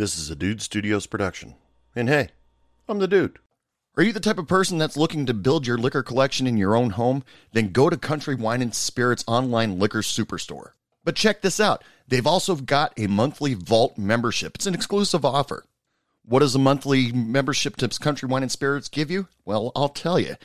This is a Dude Studios production. And hey, I'm the dude. Are you the type of person that's looking to build your liquor collection in your own home? Then go to Country Wine and Spirits online liquor superstore. But check this out. They've also got a monthly vault membership. It's an exclusive offer. What does a monthly membership to Country Wine and Spirits give you? Well, I'll tell you.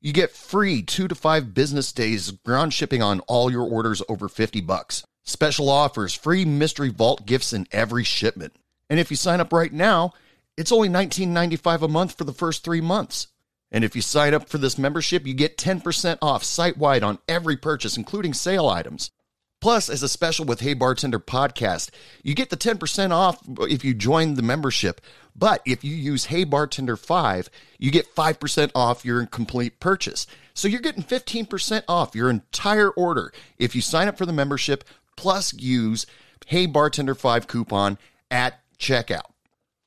You get free 2 to 5 business days ground shipping on all your orders over 50 bucks. Special offers, free mystery vault gifts in every shipment. And if you sign up right now, it's only $19.95 a month for the first 3 months. And if you sign up for this membership, you get 10% off site wide on every purchase, including sale items. Plus, as a special with Hey Bartender podcast, you get the 10% off if you join the membership. But if you use Hey Bartender 5, you get 5% off your complete purchase. So you're getting 15% off your entire order if you sign up for the membership plus use Hey Bartender 5 coupon at checkout.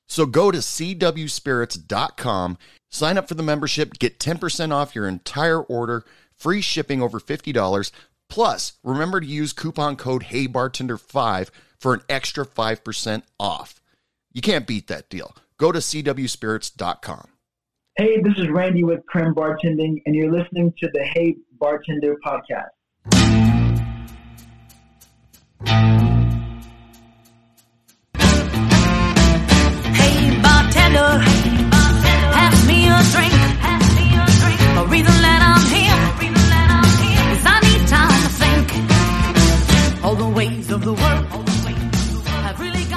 So go to cwspirits.com, sign up for the membership, get 10% off your entire order, free shipping over $50 Plus, remember to use coupon code HeyBartender5 for an extra 5% off. You can't beat that deal. Go to cwspirits.com. Hey, this is Randy with Creme Bartending, and you're listening to the Hey Bartender podcast.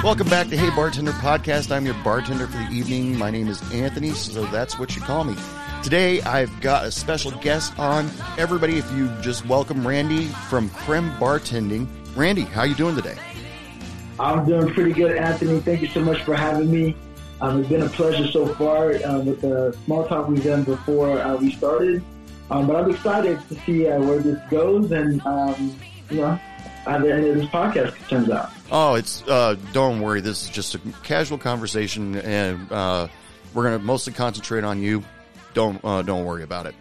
Welcome back to Hey Bartender Podcast. I'm your bartender for the evening. My name is Anthony, so that's what you call me. Today, I've got a special guest on. Everybody, if you just welcome Randy from Creme Bartending. Randy, how you doing today? I'm doing pretty good, Anthony. Thank you so much for having me. Um, it's been a pleasure so far uh, with the small talk we've done before uh, we started. Um, but I'm excited to see uh, where this goes and, um, you know, how the end of this podcast turns out. Oh, it's uh, don't worry. This is just a casual conversation, and uh, we're gonna mostly concentrate on you. Don't uh, don't worry about it.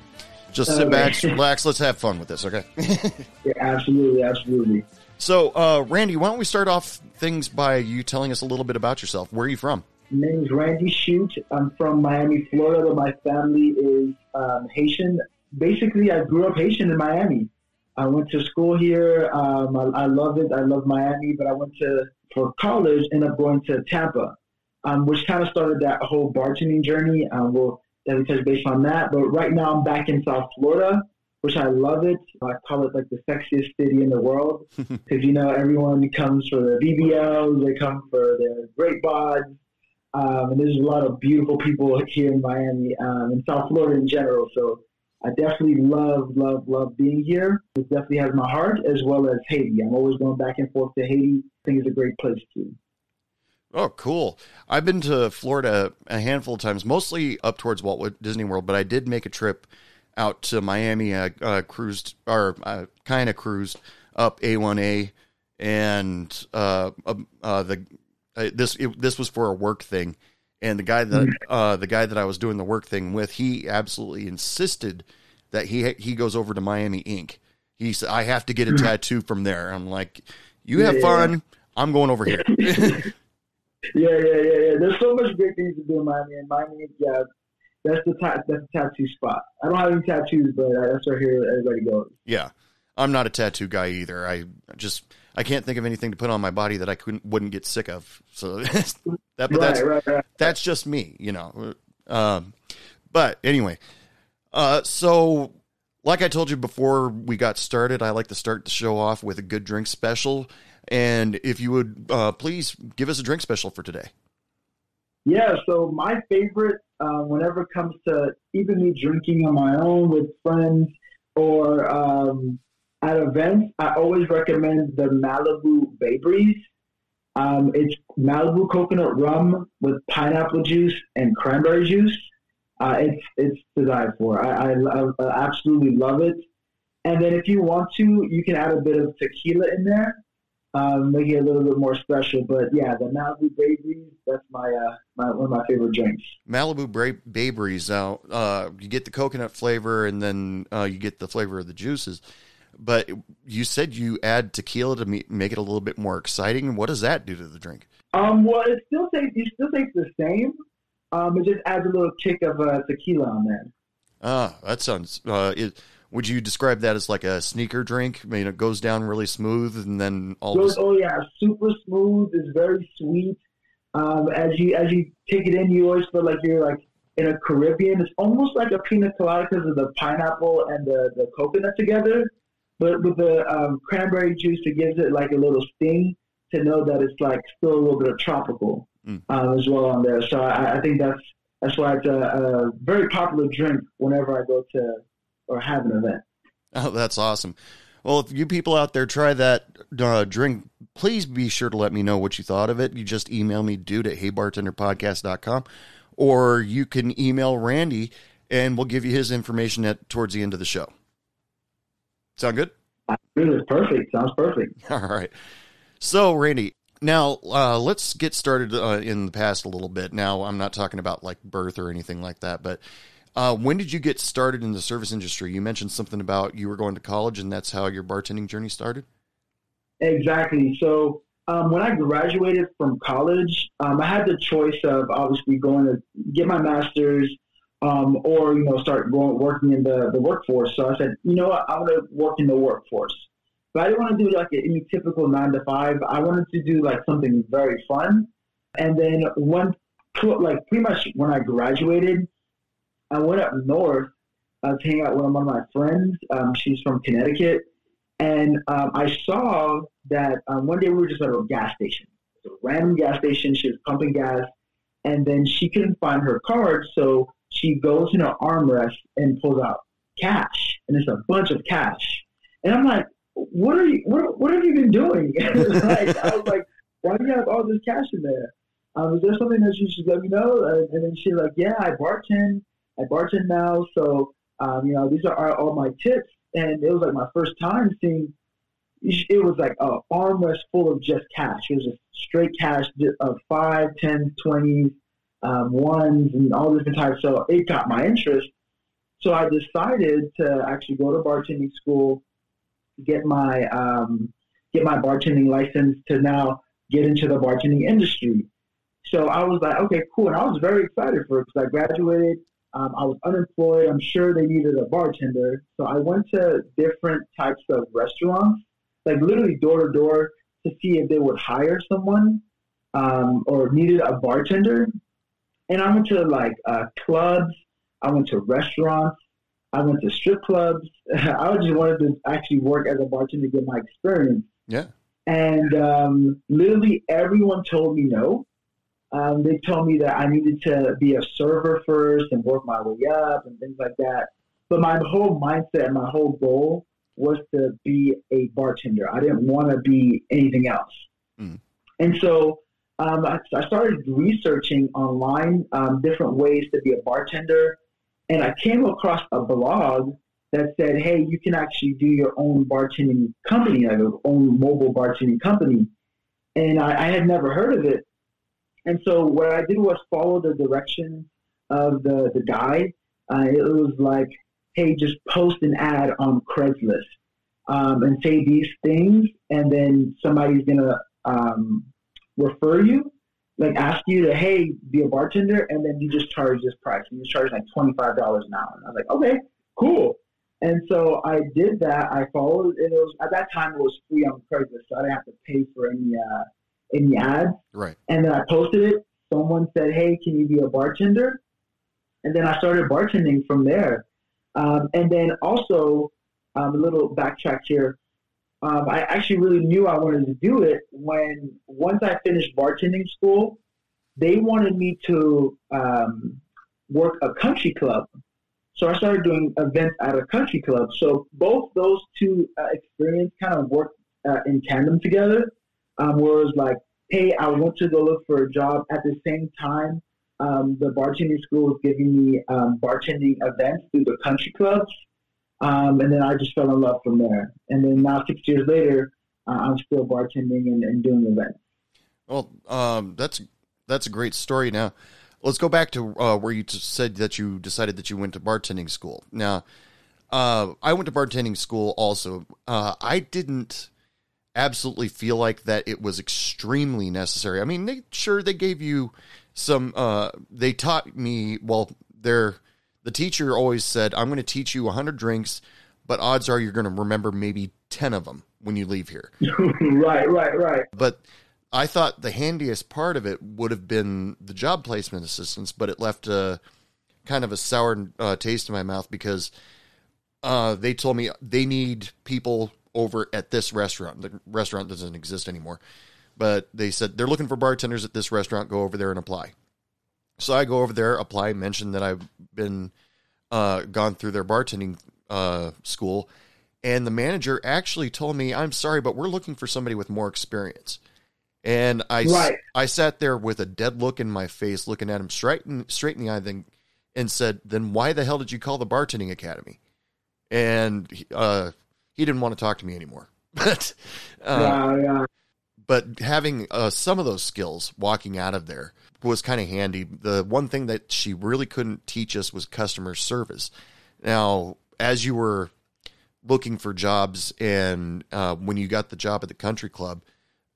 Just sit back, relax. Let's have fun with this, okay? Yeah, absolutely, absolutely. so, uh, Randy, why don't we start off things by you telling us a little bit about yourself? Where are you from? My name is Randy Shute. I'm from Miami, Florida, but my family is um, Haitian. Basically, I grew up Haitian in Miami. I went to school here. Um, I, I love it. I love Miami, but I went to for college. Ended up going to Tampa, um, which kind of started that whole bartending journey. Um, we'll definitely touch base on that. But right now, I'm back in South Florida, which I love it. I call it like the sexiest city in the world because you know everyone comes for their BBLs, they come for their great bods. Um, and there's a lot of beautiful people here in Miami um, and South Florida in general. So I definitely love, love, love being here. It definitely has my heart as well as Haiti. I'm always going back and forth to Haiti. I think it's a great place too. Oh, cool. I've been to Florida a handful of times, mostly up towards Walt Disney World, but I did make a trip out to Miami. I uh, cruised, or uh, kind of cruised up A1A, and uh, um, uh, the uh, this it, this was for a work thing, and the guy that uh, the guy that I was doing the work thing with, he absolutely insisted that he he goes over to Miami Ink. He said, "I have to get a tattoo from there." I'm like, "You have Yeah. fun. I'm going over here." Yeah, yeah, yeah, yeah. There's so much great things to do in Miami. And Miami, is, yeah, that's the ta- that's the tattoo spot. I don't have any tattoos, but that's where here everybody goes. Yeah, I'm not a tattoo guy either. I just I can't think of anything to put on my body that I couldn't wouldn't get sick of. So that, but Right, that's right, right. that's just me, you know. Um, but anyway, uh, so like I told you before we got started, I like to start the show off with a good drink special. And if you would uh, please give us a drink special for today. Yeah, so my favorite, uh, whenever it comes to even me drinking on my own with friends or um, at events, I always recommend the Malibu Bay Breeze. Um, it's Malibu coconut rum with pineapple juice and cranberry juice. Uh, it's it's designed for. I, I, I absolutely love it. And then if you want to, you can add a bit of tequila in there, um, make it a little bit more special. But yeah, the Malibu Bay Breeze, that's my, uh, my one of my favorite drinks. Malibu Bay Breeze. Now, uh, you get the coconut flavor, and then uh, you get the flavor of the juices. But you said you add tequila to make it a little bit more exciting. What does that do to the drink? Um, well, it still tastes. It still tastes the same. Um, it just adds a little kick of uh, tequila on there. Ah, that sounds. Uh, it, would you describe that as like a sneaker drink? I mean, it goes down really smooth, and then all. Goes, oh yeah, super smooth. It's very sweet. Um, as you as you take it in, you always feel like you're like in a Caribbean. It's almost like a pina colada because of the pineapple and the the coconut together. But with the um, cranberry juice, it gives it like a little sting to know that it's like still a little bit of tropical mm. um, as well on there. So I, I, think that's that's why it's a, a very popular drink whenever I go to or have an event. Oh, that's awesome. Well, if you people out there try that uh, drink, please be sure to let me know what you thought of it. You just email me, dude, at heybartenderpodcast.com, or you can email Randy and we'll give you his information at towards the end of the show. Sound good? It's perfect. Sounds perfect. All right. So, Randy, now uh, let's get started uh, in the past a little bit. Now, I'm not talking about like birth or anything like that, but uh, when did you get started in the service industry? You mentioned something about you were going to college, and that's how your bartending journey started. Exactly. So um, when I graduated from college, um, I had the choice of obviously going to get my master's um, or you know start going working in the, the workforce. So I said, you know what, I want to work in the workforce. But I didn't want to do like any typical nine to five. I wanted to do like something very fun. And then one, like pretty much when I graduated, I went up north I was hanging out with one of my friends. Um, she's from Connecticut, and um, I saw that um, one day we were just at a gas station, a random gas station. She was pumping gas, and then she couldn't find her card, so she goes in her armrest and pulls out cash, and it's a bunch of cash. And I'm like, "What are you? What, what have you been doing?" like, I was like, "Why do you have all this cash in there?" Um, is there something that you should let me know? Uh, and then she's like, "Yeah, I bartend." I bartend now, so um, you know these are all my tips. And it was like my first time seeing. It was like a armrest full of just cash. It was just straight cash of five, ten, twenties, um, ones, and all different types. So it got my interest. So I decided to actually go to bartending school, get my um, get my bartending license to now get into the bartending industry. So I was like, okay, cool, and I was very excited for it because I graduated um, I was unemployed. I'm sure they needed a bartender. So I went to different types of restaurants, like literally door to door, to see if they would hire someone um, or needed a bartender. And I went to like uh, clubs, I went to restaurants, I went to strip clubs. I just wanted to actually work as a bartender to get my experience. Yeah. And um, literally everyone told me no um, they told me that I needed to be a server first and work my way up and things like that. But my whole mindset and my whole goal was to be a bartender. I didn't want to be anything else. Mm. And so um, I, I, started researching online um, different ways to be a bartender. And I came across a blog that said, hey, you can actually do your own bartending company, like your own mobile bartending company. And I, I had never heard of it. And so what I did was follow the directions of the, the guy. Uh, it was like, hey, just post an ad on Craigslist um, and say these things, and then somebody's to um, refer you, like ask you to, hey, be a bartender, and then you just charge this price. You just charge like $25 an hour. And I was like, okay, cool. And so I did that. I followed, and it was at that time it was free on Craigslist, so I didn't have to pay for any uh, the ads. Right. And then I posted it. Someone said, "Hey, can you be a bartender?" And then I started bartending from there. Um, and then also, um, a little backtrack here. Um, I actually really knew I wanted to do it when once I finished bartending school, they wanted me to um, work a country club. So I started doing events at a country club. So both those two uh, experiences kind of worked uh, in tandem together um, where it was like, hey, I want to go look for a job. At the same time, um, the bartending school was giving me um, bartending events through the country clubs. Um, and then I just fell in love from there. And then now, six years later, uh, I'm still bartending and, and doing events. Well, um, that's that's a great story. Now, let's go back to uh, where you said that you decided that you went to bartending school. Now, uh, I went to bartending school also. Uh, I didn't absolutely feel like that it was extremely necessary. I mean, they sure they gave you some. Uh, they taught me well. They're the teacher always said, "I'm going to teach you 100 drinks, but odds are you're going to remember maybe 10 of them when you leave here." right, right, right. But I thought the handiest part of it would have been the job placement assistance, but it left a kind of a sour uh, taste in my mouth because uh, they told me they need people over at this restaurant. The restaurant doesn't exist anymore, but they said they're looking for bartenders at this restaurant. Go over there and apply. So I go over there, apply, mention that I've been uh, gone through their bartending uh, school, and the manager actually told me, "I'm sorry, but we're looking for somebody with more experience." And I, right. I sat there with a dead look in my face, looking at him straight in, straight in the eye, then, and said, "Then why the hell did you call the bartending academy?" And uh, he didn't want to talk to me anymore. but uh, yeah, yeah. But having uh, some of those skills walking out of there was kind of handy. The one thing that she really couldn't teach us was customer service. Now, as you were looking for jobs and uh, when you got the job at the country club,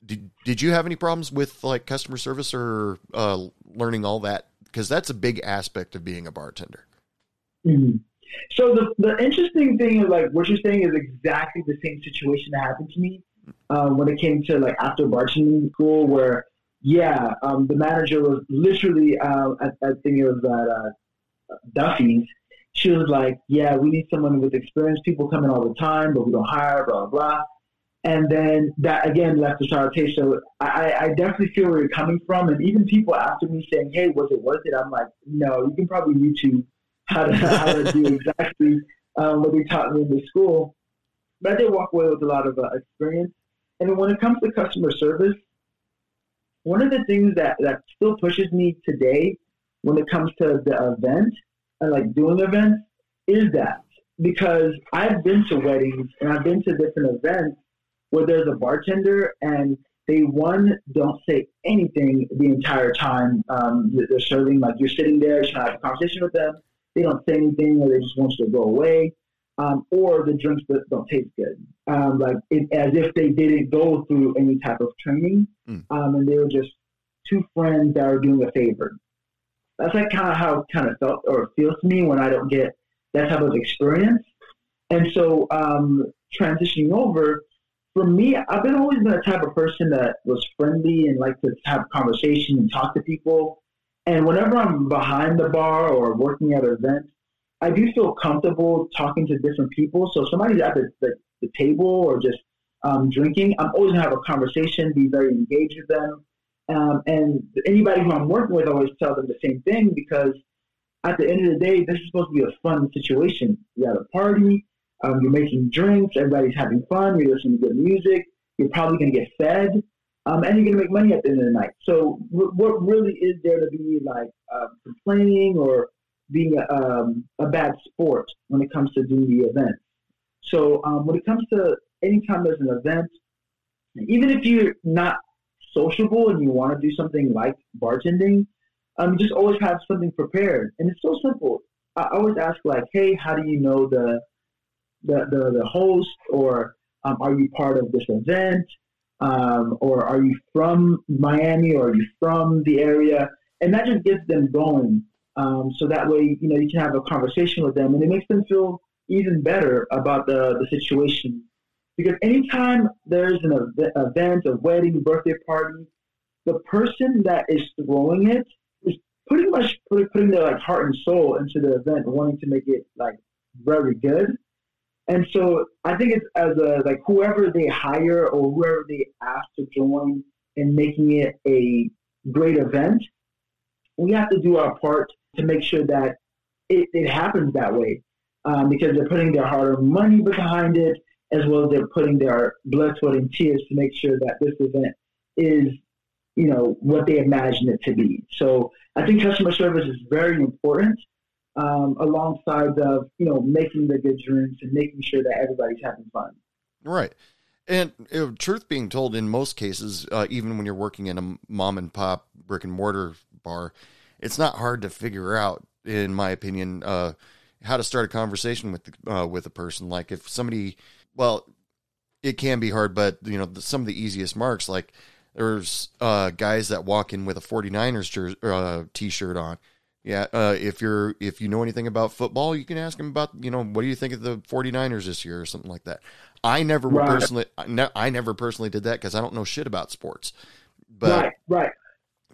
did did you have any problems with like customer service or uh, learning all that? Because that's a big aspect of being a bartender. Mm-hmm. So the the interesting thing is like what you're saying is exactly the same situation that happened to me uh, when it came to like after bartending school, where yeah, um, the manager was literally uh, I, I think it was at uh, Duffy's. She was like, "Yeah, we need someone with experience. People come in all the time, but we don't hire." Blah blah. blah and then that again left a sour taste. So I, I definitely feel where you're coming from, and even people after me saying, "Hey, was it worth it?" I'm like, "No, you can probably YouTube how to how to do exactly um, what they taught me in the school." But I did walk away with a lot of uh, experience. And when it comes to customer service, one of the things that that still pushes me today when it comes to the event and like doing events is that because I've been to weddings and I've been to different events where there's a bartender and they one don't say anything the entire time um, they're serving. Like you're sitting there, you're trying to have a conversation with them. They don't say anything, or they just want you to go away. Um, or the drinks that don't taste good, um, like it, as if they didn't go through any type of training, mm. and they were just two friends that are doing a favor. That's like kind of how it kind of felt or feels to me when I don't get that type of experience. And so um, transitioning over, for me, I've been always been a type of person that was friendly and like to have conversation and talk to people. And whenever I'm behind the bar or working at an event, I do feel comfortable talking to different people. So if somebody's at the, the, the table or just um, drinking, I'm always gonna have a conversation, be very engaged with them. Um, and anybody who I'm working with, I always tell them the same thing because at the end of the day, this is supposed to be a fun situation. You're at a party, um, you're making drinks, everybody's having fun, you're listening to good music, you're probably going to get fed, um, and you're going to make money at the end of the night. So, w- what really is there to be like uh, complaining or being a, um, a bad sport when it comes to doing the event? So, um, when it comes to anytime there's an event, even if you're not sociable and you want to do something like bartending, um, just always have something prepared. And it's so simple. I always ask like, hey, how do you know the the, the, the host or um, are you part of this event um, or are you from Miami or are you from the area? And that just gets them going. Um, so that way, you know, you can have a conversation with them and it makes them feel even better about the, the situation. Because anytime there's an event, a wedding, birthday party, the person that is throwing it is pretty much putting their like heart and soul into the event, wanting to make it like very good. And so I think it's as a like whoever they hire or whoever they ask to join in making it a great event, we have to do our part to make sure that it, it happens that way. Um, because they're putting their hard earned money behind it, as well as they're putting their blood, sweat, and tears to make sure that this event is you know, what they imagine it to be. So I think customer service is very important um, alongside of, you know, making the good drinks and making sure that everybody's having fun. Right. And uh, truth being told, in most cases, uh, even when you're working in a mom and pop brick and mortar bar, it's not hard to figure out, in my opinion, uh, how to start a conversation with the, uh, with a person. Like if somebody, well, it can be hard, but you know, the, some of the easiest marks, like there's uh, guys that walk in with a 49ers jer- uh, t-shirt on. Yeah, uh, if you're if you know anything about football, you can ask them about, you know, what do you think of the 49ers this year or something like that. I never right. personally I never personally did that cuz I don't know shit about sports. But Right, right.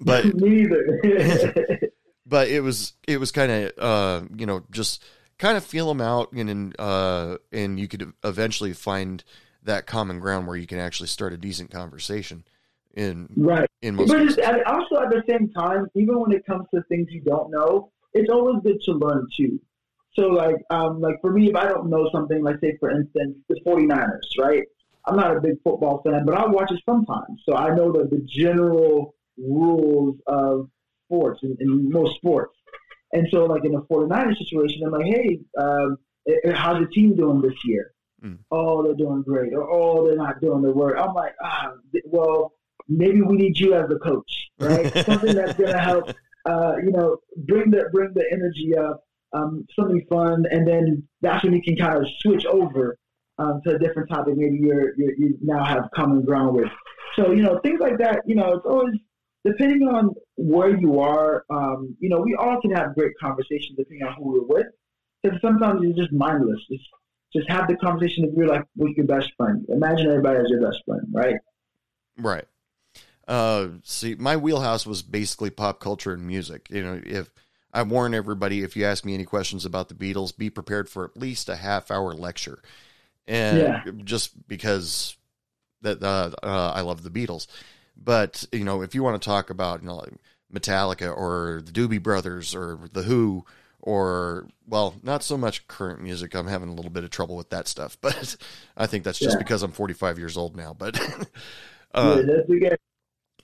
But me either. but it was it was kind of uh, you know, just kind of feel them out and and, uh and you could eventually find that common ground where you can actually start a decent conversation in right. in most but also at the same time even when it comes to things you don't know it's always good to learn too. So like um like for me if i don't know something like say for instance the 49ers right? I'm not a big football fan but i watch it sometimes so i know the, the general rules of sports in, in most sports and so like in a 49ers situation i'm like hey um, how's the team doing this year Mm. Oh, they're doing great, or oh, they're not doing the work. I'm like, ah, well, maybe we need you as a coach, right? something that's going to help, uh, you know, bring the bring the energy up, um, something fun, and then that's when you can kind of switch over um, to a different topic. Maybe you're, you're you now have common ground with. So you know, things like that. You know, it's always depending on where you are. Um, you know, we all can have great conversations depending on who we're with. Because sometimes it's just mindless. Just just have the conversation if you're like with your best friend. Imagine everybody as your best friend, right? Right. Uh, see, my wheelhouse was basically pop culture and music. You know, if I warn everybody, if you ask me any questions about the Beatles, be prepared for at least a half hour lecture, and yeah. just because that uh, uh, I love the Beatles. But you know, if you want to talk about you know like Metallica or the Doobie Brothers or the Who or well, not so much current music. I'm having a little bit of trouble with that stuff, but I think that's just yeah. because I'm 45 years old now. But uh, yeah,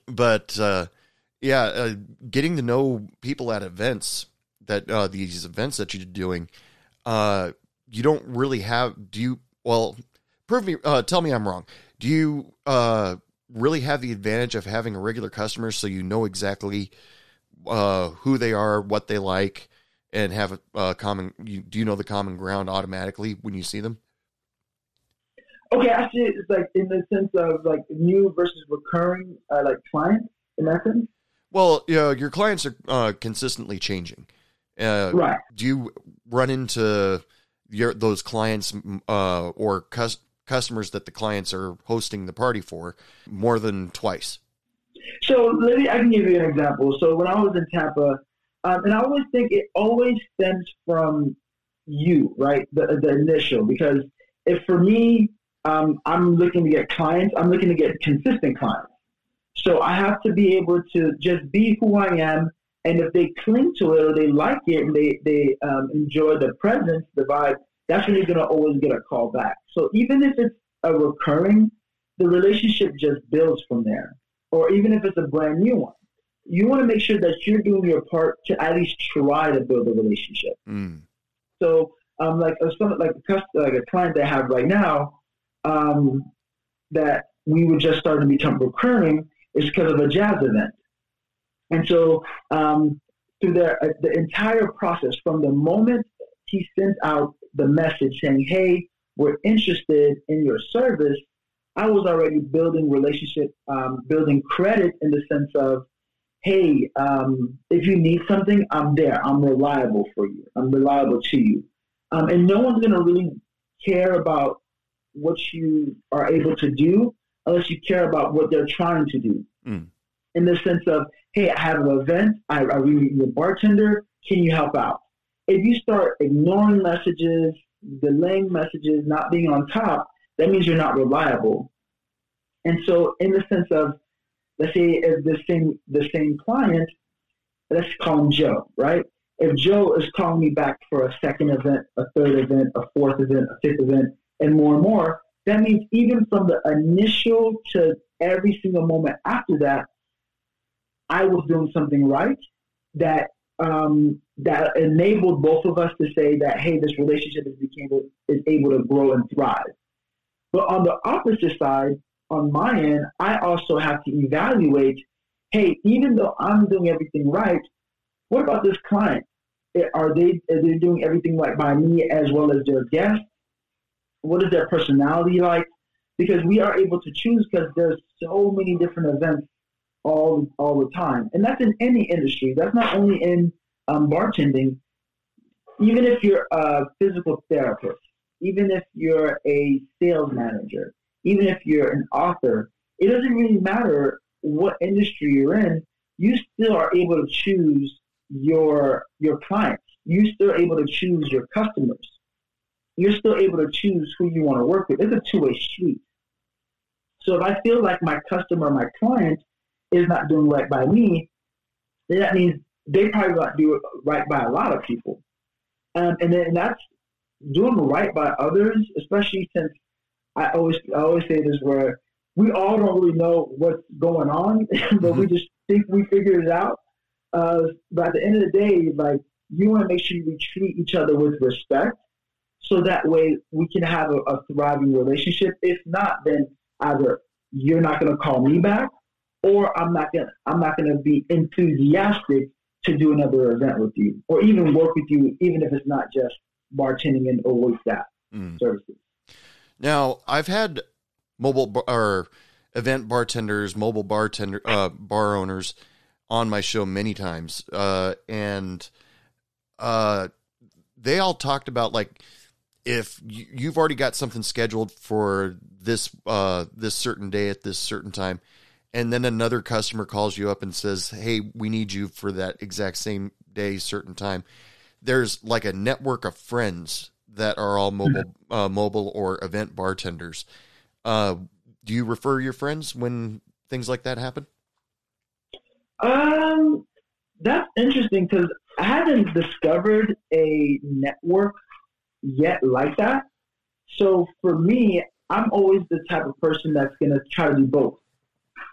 but uh, yeah, uh, getting to know people at events that uh, these events that you're doing, uh, you don't really have. Do you? Well, prove me. Uh, tell me I'm wrong. Do you really have the advantage of having a regular customer, so you know exactly who they are, what they like? and have a, a common you, do you know the common ground automatically when you see them? Okay i see it's like in the sense of like new versus recurring uh, like clients in that sense? Well you know, your clients are uh, consistently changing. Uh, right. do you run into your those clients uh, or cus- customers that the clients are hosting the party for more than twice so let me i can give you an example so when i was in tampa um, and I always think it always stems from you, right? The, the initial, because if for me, um, I'm looking to get clients, I'm looking to get consistent clients. So I have to be able to just be who I am. And if they cling to it or they like it and they, they um, enjoy the presence, the vibe, that's when you're going to always get a call back. So even if it's a recurring, the relationship just builds from there. Or even if it's a brand new one you want to make sure that you're doing your part to at least try to build a relationship. Mm. So, um, like a, some, like a like a client that I have right now, um, that we were just starting to become recurring is because of a jazz event, and so um, through the uh, the entire process from the moment he sent out the message saying, "Hey, we're interested in your service," I was already building relationship, um, building credit in the sense of hey, um, if you need something, I'm there. I'm reliable for you. I'm reliable to you. Um, and no one's going to really care about what you are able to do unless you care about what they're trying to do. Mm. In the sense of, hey, I have an event. I, I really need a bartender. Can you help out? If you start ignoring messages, delaying messages, not being on top, that means you're not reliable. And so, in the sense of let's say if the same the same client, let's call him Joe, right? If Joe is calling me back for a second event, a third event, a fourth event, a fifth event, and more and more, that means even from the initial to every single moment after that, I was doing something right that um, that enabled both of us to say that hey, this relationship is able is able to grow and thrive. But on the opposite side, on my end, I also have to evaluate, hey, even though I'm doing everything right, what about this client? Are they are they doing everything right by me as well as their guests? What is their personality like? Because we are able to choose because there's so many different events all all the time, and that's in any industry. That's not only in um, bartending. Even if you're a physical therapist, even if you're a sales manager, even if you're an author, it doesn't really matter what industry you're in. You still are able to choose your your clients. You're still able to choose your customers. You're still able to choose who you want to work with. It's a two way street. So if I feel like my customer, my client, is not doing right by me, then that means they probably not do it right by a lot of people. Um, and then and that's doing right by others, especially since I always I always say this where we all don't really know what's going on, but mm-hmm. we just think we figured it out. Uh, but at the end of the day, like you want to make sure we treat each other with respect, so that way we can have a, a thriving relationship. If not, then either you're not going to call me back, or I'm not gonna I'm not gonna be enthusiastic to do another event with you, or even work with you, even if it's not just bartending and or wait staff mm. services. Now, I've had mobile bar, or event bartenders, mobile bartender, uh, bar owners on my show many times, uh, and uh, they all talked about like if you've already got something scheduled for this uh, this certain day at this certain time, and then another customer calls you up and says, "Hey, we need you for that exact same day, certain time." There's like a network of friends that are all mobile, mm-hmm. uh, mobile or event bartenders. Uh, do you refer your friends when things like that happen? Um, that's interesting because I haven't discovered a network yet like that. So for me, I'm always the type of person that's gonna try to do both.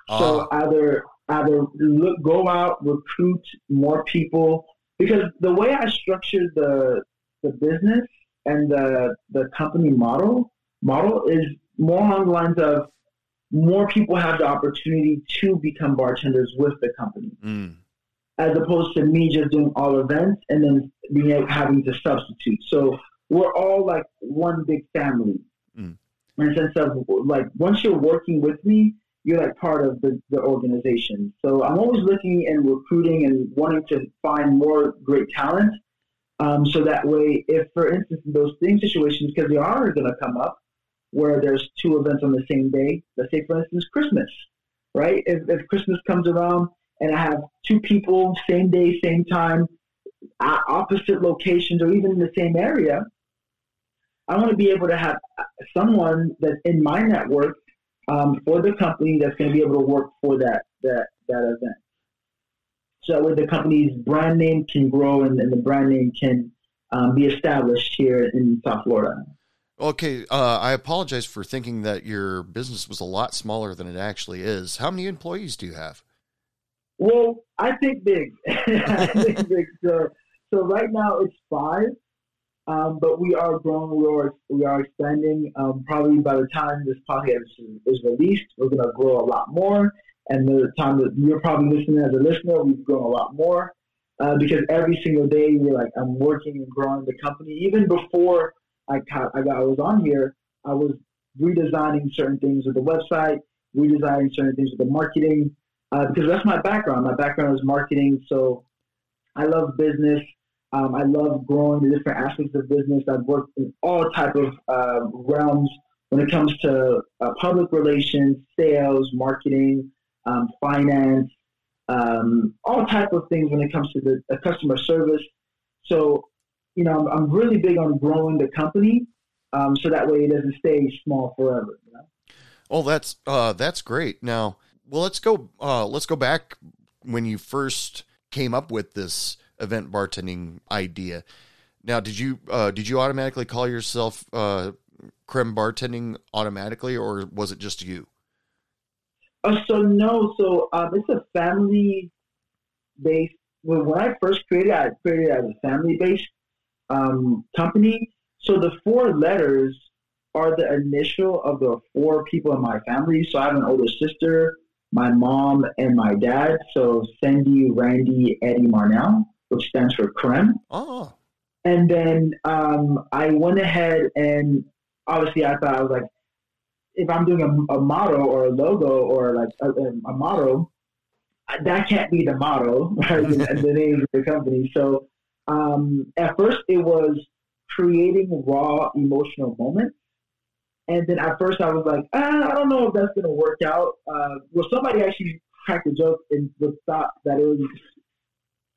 So uh, either either look, go out, recruit more people because the way I structure the the business and the the company model model is more along the lines of more people have the opportunity to become bartenders with the company, mm. as opposed to me just doing all events and then being having to substitute. So we're all like one big family mm. in the sense of like once you're working with me, you're like part of the, the organization. So I'm always looking and recruiting and wanting to find more great talent. Um, so that way, if for instance, in those same situations, because they are going to come up, where there's two events on the same day, let's say for instance, Christmas, right? If, if Christmas comes around and I have two people, same day, same time, opposite locations, or even in the same area, I want to be able to have someone that's in my network um, for the company that's going to be able to work for that that that event. So that way the company's brand name can grow and, and the brand name can um, be established here in South Florida. Okay, uh, I apologize for thinking that your business was a lot smaller than it actually is. How many employees do you have? Well, I think big. I think big. So, so right now it's five. Um, but we are growing, we are, we are expanding. Um, probably by the time this podcast is, is released, we're going to grow a lot more. And the time that you're probably listening as a listener, we've grown a lot more. Uh, because every single day we're like, I'm working and growing the company. Even before I, got, I, got, I was on here, I was redesigning certain things with the website, redesigning certain things with the marketing, uh, because that's my background. My background is marketing, so I love business. Um, I love growing the different aspects of business. I've worked in all type of uh, realms when it comes to uh, public relations, sales, marketing, um, finance, um, all type of things when it comes to the, the customer service. So, you know, I'm, I'm, really big on growing the company, um, so that way it doesn't stay small forever. You know? Oh, that's uh, that's great. Now, well, let's go. Uh, let's go back when you first came up with this event bartending idea. Now, did you uh, did you automatically call yourself uh, creme bartending automatically, or was it just you? Uh, so no, so um, it's a family based. When when I first created, I created as a family based um, company. So the four letters are the initial of the four people in my family. So I have an older sister, my mom, and my dad. So Cindy, Randy, Eddie Marnell, which stands for Creme. Oh, And then um, I went ahead and obviously I thought I was like, if I'm doing a, a motto or a logo or like a, a motto, that can't be the motto, right? the, the name of the company. So um, at first it was creating raw emotional moments. And then at first I was like, ah, I don't know if that's going to work out. Uh, well, somebody actually cracked a joke and was thought that it was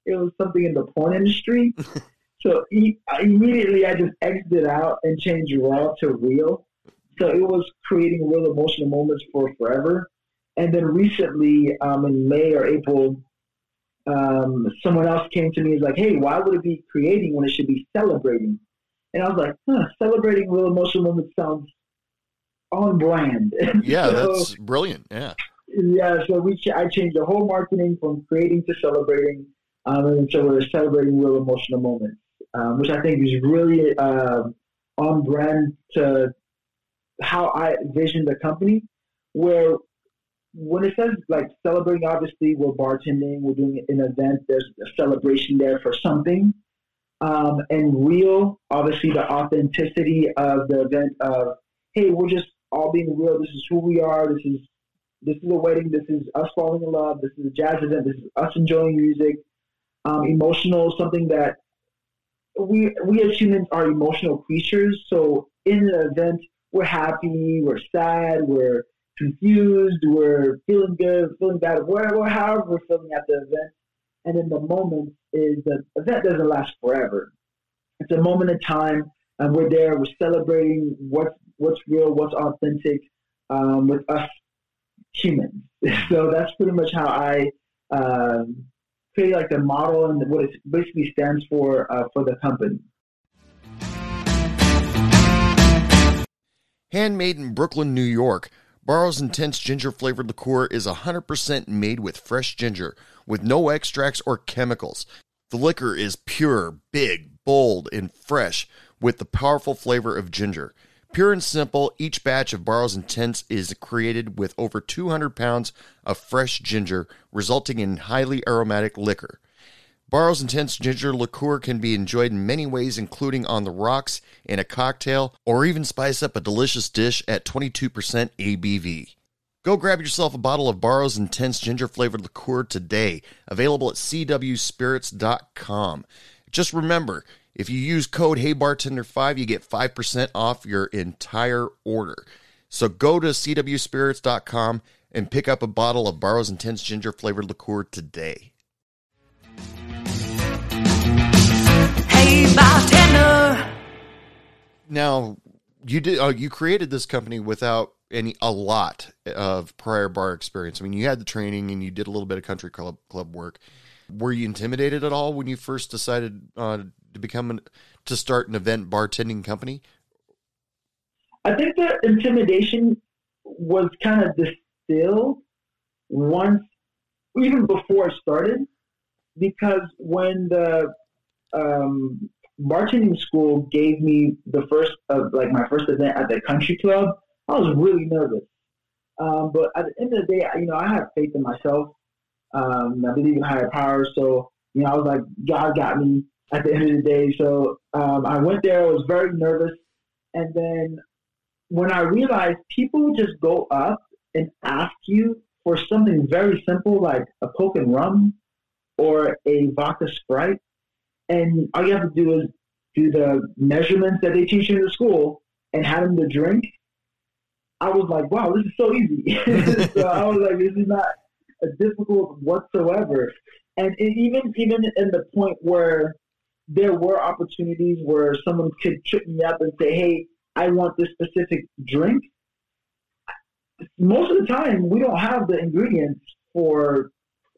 it was something in the porn industry. so he, immediately I just exited out and changed raw to real. So it was creating real emotional moments for forever. And then recently, um, in May or April, um, someone else came to me and was like, "Hey, why would it be creating when it should be celebrating?" And I was like, huh, "Celebrating real emotional moments sounds on brand." yeah, So- that's brilliant. Yeah. yeah, so we ch- I changed the whole marketing from creating to celebrating, um, and so we're celebrating real emotional moments, um, which I think is really um on brand to how I envision the company. Where when it says like celebrating, obviously we're bartending, we're doing an event. There's a celebration there for something, um, and real, obviously the authenticity of the event of hey, we're just all being real. This is who we are. This is this is a wedding. This is us falling in love. This is a jazz event. This is us enjoying music. Um, emotional, something that we we as humans are emotional creatures. So in an event, we're happy, we're sad, we're confused, we're feeling good, feeling bad, whatever, however we're feeling at the event. And then the moment is the event doesn't last forever. It's a moment in time, and we're there. We're celebrating what's what's real, what's authentic um, with us humans. so that's pretty much how I um, like the model and what it basically stands for uh, for the company. Handmade in Brooklyn, New York, Barrow's Intense Ginger Flavored Liqueur is 100% made with fresh ginger, with no extracts or chemicals. The liquor is pure, big, bold, and fresh, with the powerful flavor of ginger. Pure and simple, each batch of Barrow's Intense is created with over 200 pounds of fresh ginger, resulting in highly aromatic liquor. Barrow's Intense Ginger Liqueur can be enjoyed in many ways, including on the rocks, in a cocktail, or even spice up a delicious dish at 22% ABV. Go grab yourself a bottle of Barrow's Intense Ginger Flavored Liqueur today, available at cwspirits.com. Just remember, if you use code HeyBartender5, you get 5% off your entire order. So go to cwspirits.com and pick up a bottle of Barrow's Intense Ginger Flavored Liqueur today. Hey, bartender. Now, you did uh, you created this company without any a lot of prior bar experience. I mean, you had the training and you did a little bit of country club club work. Were you intimidated at all when you first decided uh, to become an, to start an event bartending company? I think the intimidation was kind of distilled once, even before it started, because when the um, bartending school gave me the first, uh, like my first event at the country club, I was really nervous. Um, but at the end of the day, you know, I have faith in myself. Um, I believe in higher power. So, you know, I was like, God got me at the end of the day. So um, I went there. I was very nervous. And then when I realized people just go up and ask you for something very simple like a Coke and rum or a vodka Sprite, and all you have to do is do the measurements that they teach you in the school and have them to drink. I was like, wow, this is so easy. so I was like, this is not difficult whatsoever. And even even in the point where there were opportunities where someone could trip me up and say, hey, I want this specific drink. Most of the time, we don't have the ingredients for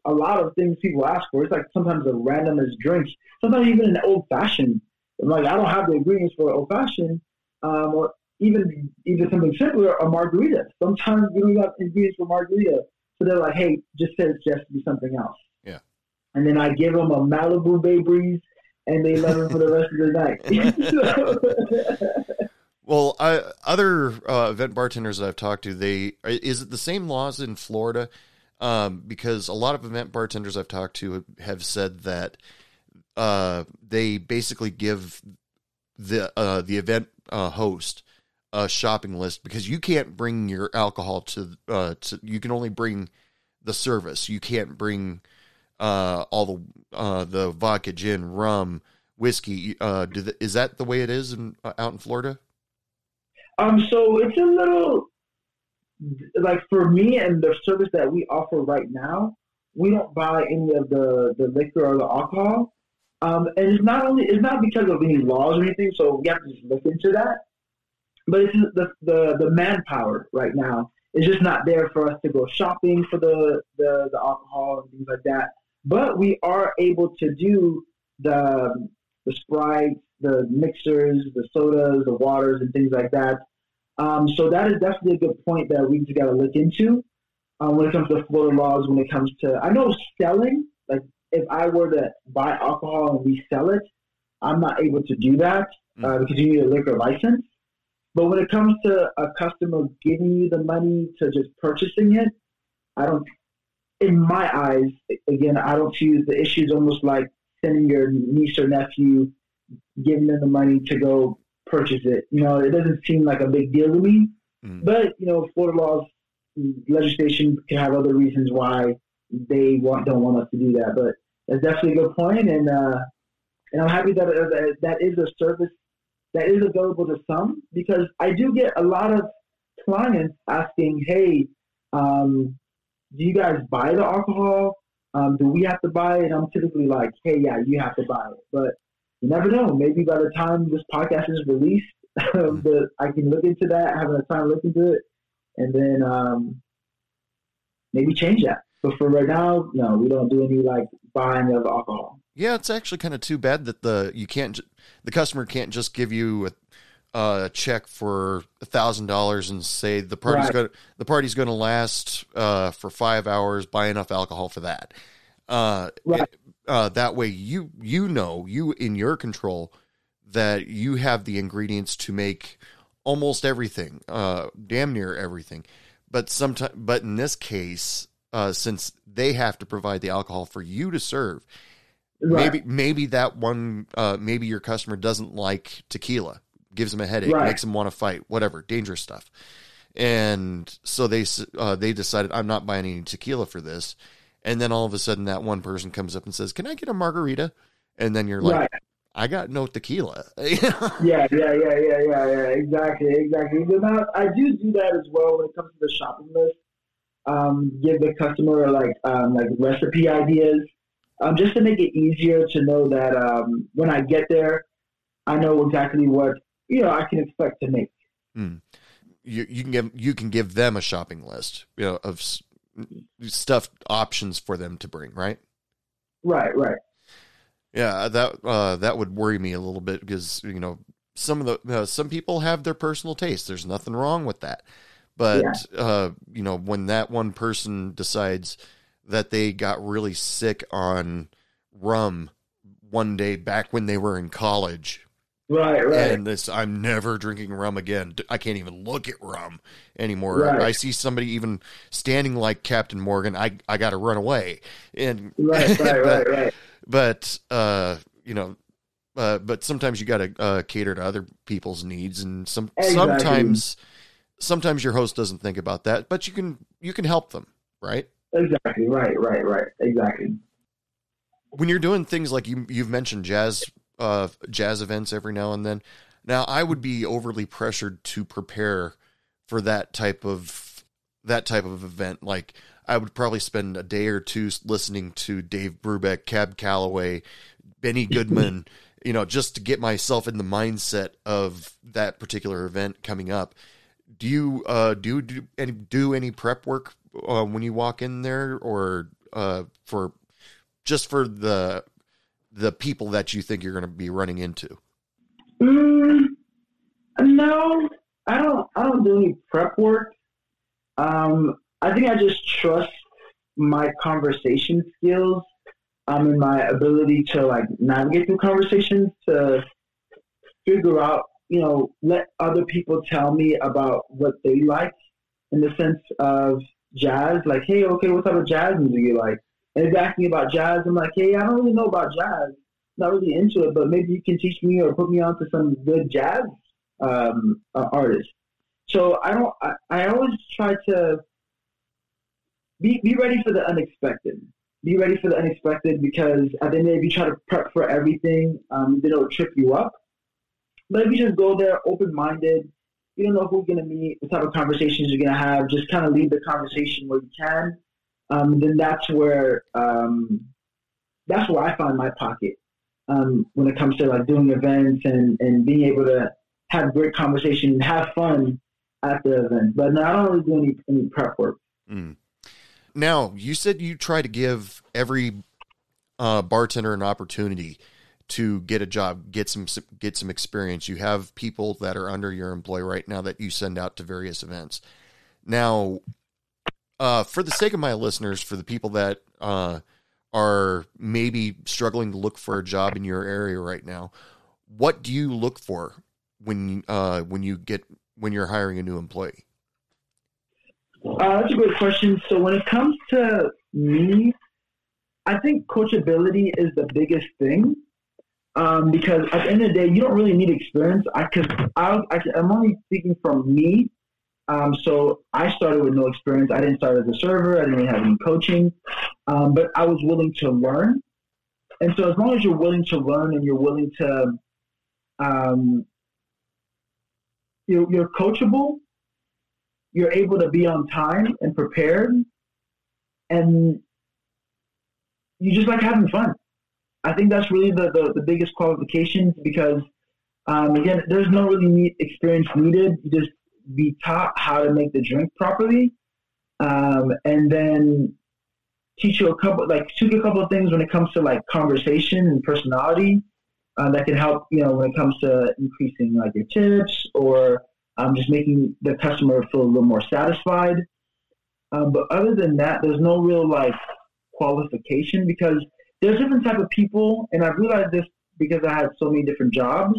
a lot of things people ask for. It's like sometimes the randomest drinks. Sometimes even an old fashioned. Like I don't have the ingredients for old fashioned, um, or even even something simpler, a margarita. Sometimes we don't have ingredients for margarita, so they're like, "Hey, just say it's just be something else." Yeah. and then I give them a Malibu Bay Breeze, and they love it for the rest of the night. well, I, other uh, event bartenders that I've talked to, they is it the same laws in Florida? Um, because a lot of event bartenders I've talked to have said that uh, they basically give the uh, the event uh, host a shopping list because you can't bring your alcohol to uh, to you can only bring the service. You can't bring uh, all the uh, the vodka, gin, rum, whiskey. Uh, is that the way it is in, uh, out in Florida? Um, so it's a little like for me and the service that we offer right now, we don't buy any of the the liquor or the alcohol. Um, and it's not only it's not because of any laws or anything. So we have to just look into that. But it's the the the manpower right now is just not there for us to go shopping for the the, the alcohol and things like that. But we are able to do the the sprites, the mixers, the sodas, the waters, and things like that. Um, so that is definitely a good point that we just got to look into um, when it comes to Florida laws. When it comes to, I know selling, like if I were to buy alcohol and resell it, I'm not able to do that uh, mm. because you need a liquor license. But when it comes to a customer giving you the money to just purchasing it, I don't. In my eyes, again, I don't see the issue issues almost like sending your niece or nephew, giving them the money to go purchase it. You know, it doesn't seem like a big deal to me. Mm. But you know, Florida laws, legislation can have other reasons why they want don't want us to do that. But that's definitely a good point, and uh, and I'm happy that uh, that is a service that is available to some because I do get a lot of clients asking, "Hey, um, do you guys buy the alcohol? Um, do we have to buy it?" I'm typically like, "Hey, yeah, you have to buy it," but you never know. Maybe by the time this podcast is released, the, I can look into that, have a time to look into it, and then um, maybe change that. But for right now, no, we don't do any like buying of alcohol. Yeah, it's actually kind of too bad that the you can't the customer can't just give you a, a check for a thousand dollars and say the party's right. going the party's going to last uh, for five hours. Buy enough alcohol for that. Uh, right. It, uh, that way, you you know you in your control that you have the ingredients to make almost everything, uh, damn near everything. But sometimes, but in this case, uh, since they have to provide the alcohol for you to serve, Right. Maybe maybe that one uh, maybe your customer doesn't like tequila, gives them a headache, right. makes them want to fight, whatever, dangerous stuff. And so they uh, they decided I'm not buying any tequila for this. And then all of a sudden that one person comes up and says, "Can I get a margarita?" And then you're like, right. "I got no tequila." yeah, yeah, yeah, yeah, yeah, yeah. Exactly, exactly. But I do do that as well when it comes to the shopping list. Um, give the customer like um, like recipe ideas um, just to make it easier to know that um, when I get there, I know exactly what you know I can expect to make. Mm. You, you can give you can give them a shopping list, you know, of stuff options for them to bring, right? Right, right. Yeah, that uh, that would worry me a little bit because you know some of the uh, some people have their personal taste. There's nothing wrong with that, but yeah. uh, you know when that one person decides that they got really sick on rum one day back when they were in college. Right, right. And this, I'm never drinking rum again. I can't even look at rum anymore. Right. I see somebody even standing like Captain Morgan. I, I got to run away. And right, right, but, right, right. But uh, you know, uh, but sometimes you got to uh, cater to other people's needs, and some exactly. sometimes sometimes your host doesn't think about that, but you can you can help them, right? Exactly. Right. Right. Right. Exactly. When you're doing things like you you've mentioned jazz uh jazz events every now and then. Now I would be overly pressured to prepare for that type of that type of event. Like I would probably spend a day or two listening to Dave Brubeck, Cab Calloway, Benny Goodman, you know, just to get myself in the mindset of that particular event coming up. Do you uh, do do any do any prep work uh, when you walk in there, or uh, for just for the the people that you think you're going to be running into? Mm, no, I don't. I don't do any prep work. Um, I think I just trust my conversation skills um, in my ability to like navigate through conversations to figure out, you know, let other people tell me about what they like in the sense of jazz. Like, hey, okay, what type of jazz music you like? And they ask me about jazz, I'm like, hey, I don't really know about jazz. Not really into it, but maybe you can teach me or put me on to some good jazz um, uh, artists. So I don't. I, I always try to be be ready for the unexpected. Be ready for the unexpected because at the end of if you try to prep for everything, um, then it'll trip you up. But if you just go there open minded, you don't know who's going to meet, what type of conversations you're to have, just kind of leave the conversation where you can. Um, then that's where um, that's where I find my pocket um, when it comes to like doing events and, and being able to have great conversation and have fun at the event. But I don't really do any, any prep work. Mm. Now, you said you try to give every uh, bartender an opportunity to get a job, get some get some experience. You have people that are under your employ right now that you send out to various events. Now, uh, for the sake of my listeners, for the people that uh, are maybe struggling to look for a job in your area right now, what do you look for when uh, when you get when you're hiring a new employee? Uh, that's a great question. So when it comes to me, I think coachability is the biggest thing. Um, because at the end of the day, you don't really need experience. I could, I, I, I'm only speaking from me. Um, so I started with no experience. I didn't start as a server. I didn't have any coaching, um, but I was willing to learn. And so as long as you're willing to learn and you're willing to, um, you're, you're coachable, you're able to be on time and prepared, and you just like having fun. I think that's really the, the, the biggest qualifications because, um, again, there's no really need, experience needed. You just be taught how to make the drink properly, um, and then teach you a couple, like, teach you a couple of things when it comes to like conversation and personality. Uh, that can help, you know, when it comes to increasing like your tips or um, just making the customer feel a little more satisfied. Um, but other than that, there's no real like qualification because there's different type of people, and I've realized this because I had so many different jobs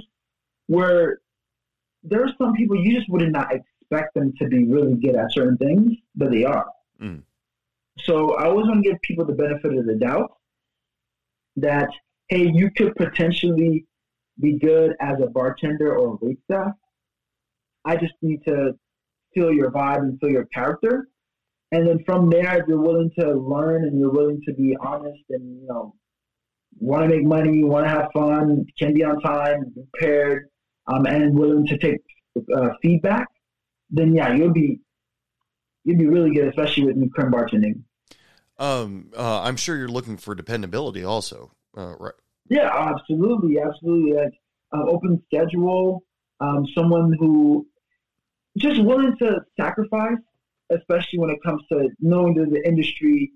where there are some people you just would not expect them to be really good at certain things, but they are. Mm. So I always want to give people the benefit of the doubt that hey, you could potentially be good as a bartender or a wait staff. I just need to feel your vibe and feel your character. And then from there, if you're willing to learn and you're willing to be honest and, you know, want to make money, want to have fun, can be on time, prepared, um, and willing to take uh, feedback, then yeah, you'll be you'll be really good, especially with new creme bartending. Um, uh, I'm sure you're looking for dependability, also, uh, right? Yeah, absolutely, absolutely. Like uh, open schedule, um, someone who just willing to sacrifice, especially when it comes to knowing that the industry,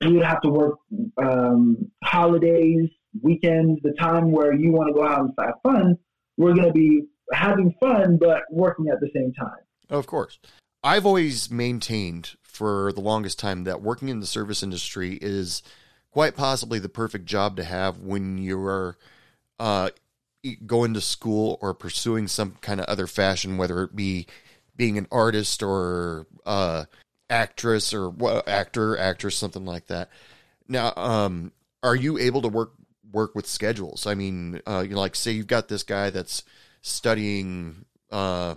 we would have to work um, holidays, weekends, the time where you want to go out and have fun. We're going to be having fun, but working at the same time. Of course. I've always maintained for the longest time that working in the service industry is quite possibly the perfect job to have when you're uh, going to school or pursuing some kind of other fashion, whether it be being an artist or uh, actress or actor, actress, something like that. Now, um, are you able to work work with schedules? I mean, uh, you know, like say you've got this guy that's studying uh,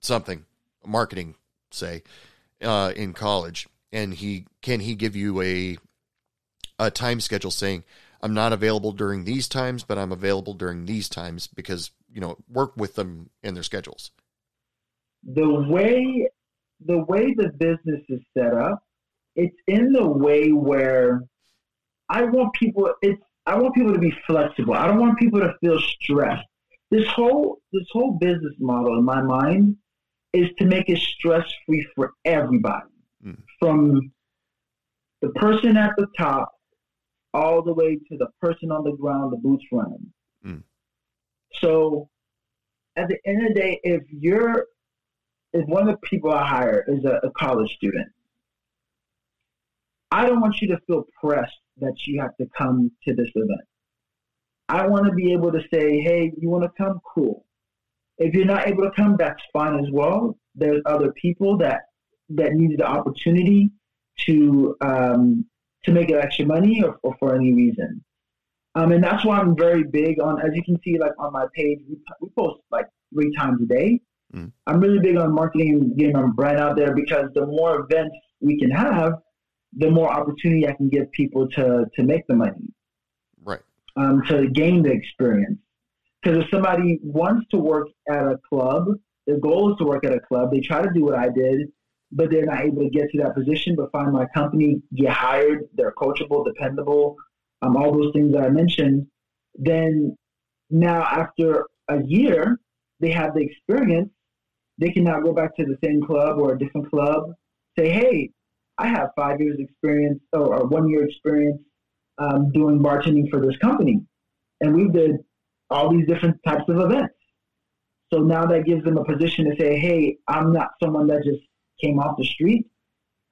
something, marketing, say, uh, in college, and he can he give you a a time schedule saying I'm not available during these times, but I'm available during these times because, you know, work with them in their schedules. The way the way the business is set up, it's in the way where I want people it's I want people to be flexible. I don't want people to feel stressed. This whole this whole business model in my mind is to make it stress free for everybody. Mm. From the person at the top all the way to the person on the ground, the boots running. Mm. So at the end of the day, if you're if one of the people I hire is a, a college student, I don't want you to feel pressed that you have to come to this event. I want to be able to say, hey, you want to come? Cool. If you're not able to come, that's fine as well. There's other people that that need the opportunity to um, to make extra money or, or for any reason. Um, and that's why I'm very big on, as you can see, like on my page, we, we post like three times a day. Mm. I'm really big on marketing and getting my brand out there because the more events we can have, the more opportunity I can give people to to make the money, right? Um, to gain the experience. Because if somebody wants to work at a club, their goal is to work at a club. They try to do what I did, but they're not able to get to that position. But find my company, get hired. They're coachable, dependable, um, all those things that I mentioned. Then now, after a year, they have the experience. They can now go back to the same club or a different club. Say, hey, I have five years experience or, or one year experience um, doing bartending for this company, and we did all these different types of events. So now that gives them a position to say, "Hey, I'm not someone that just came off the street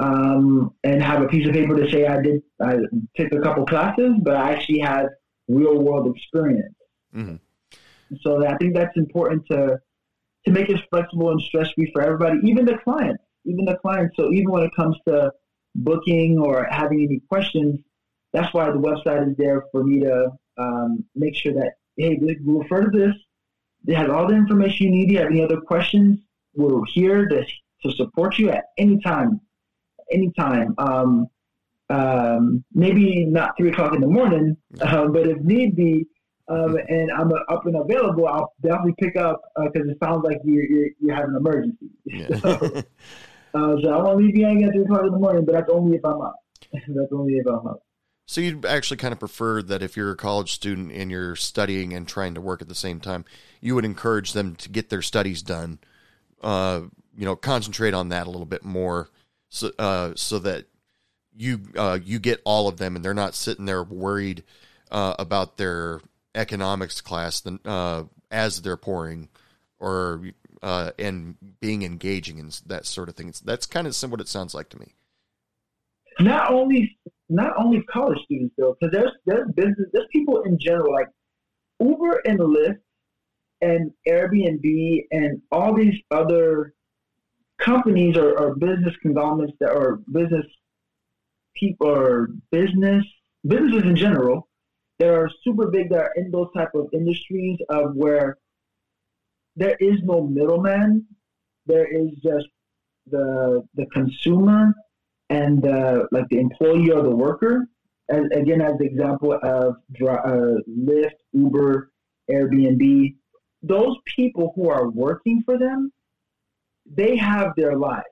um, and have a piece of paper to say I did I took a couple classes, but I actually had real world experience." Mm-hmm. So I think that's important to to make it flexible and stress free for everybody, even the clients even the clients. So even when it comes to booking or having any questions, that's why the website is there for me to um, make sure that hey, we refer to this. They have all the information you need. If you have any other questions, we're here to to support you at any time. Anytime. Um, um, maybe not three o'clock in the morning, uh, but if need be, um, and I'm uh, up and available, I'll definitely pick up because uh, it sounds like you you have an emergency. Yeah. So I won't leave you hanging at three o'clock in the morning, but that's only if I'm up. that's only if I'm up. So you'd actually kind of prefer that if you're a college student and you're studying and trying to work at the same time, you would encourage them to get their studies done. Uh, you know, concentrate on that a little bit more, so uh, so that you uh, you get all of them, and they're not sitting there worried uh, about their economics class uh, as they're pouring, or uh, and being engaging and that sort of thing. That's kind of what it sounds like to me. Not only not only college students though, because there's there's business there's people in general like Uber and Lyft and Airbnb and all these other companies or, or business conglomerates that are business people or business businesses in general that are super big that are in those type of industries of where there is no middleman. There is just the the consumer and the like the employee or the worker. As, again, as the example of uh, Lyft, Uber, Airbnb, those people who are working for them, they have their lives.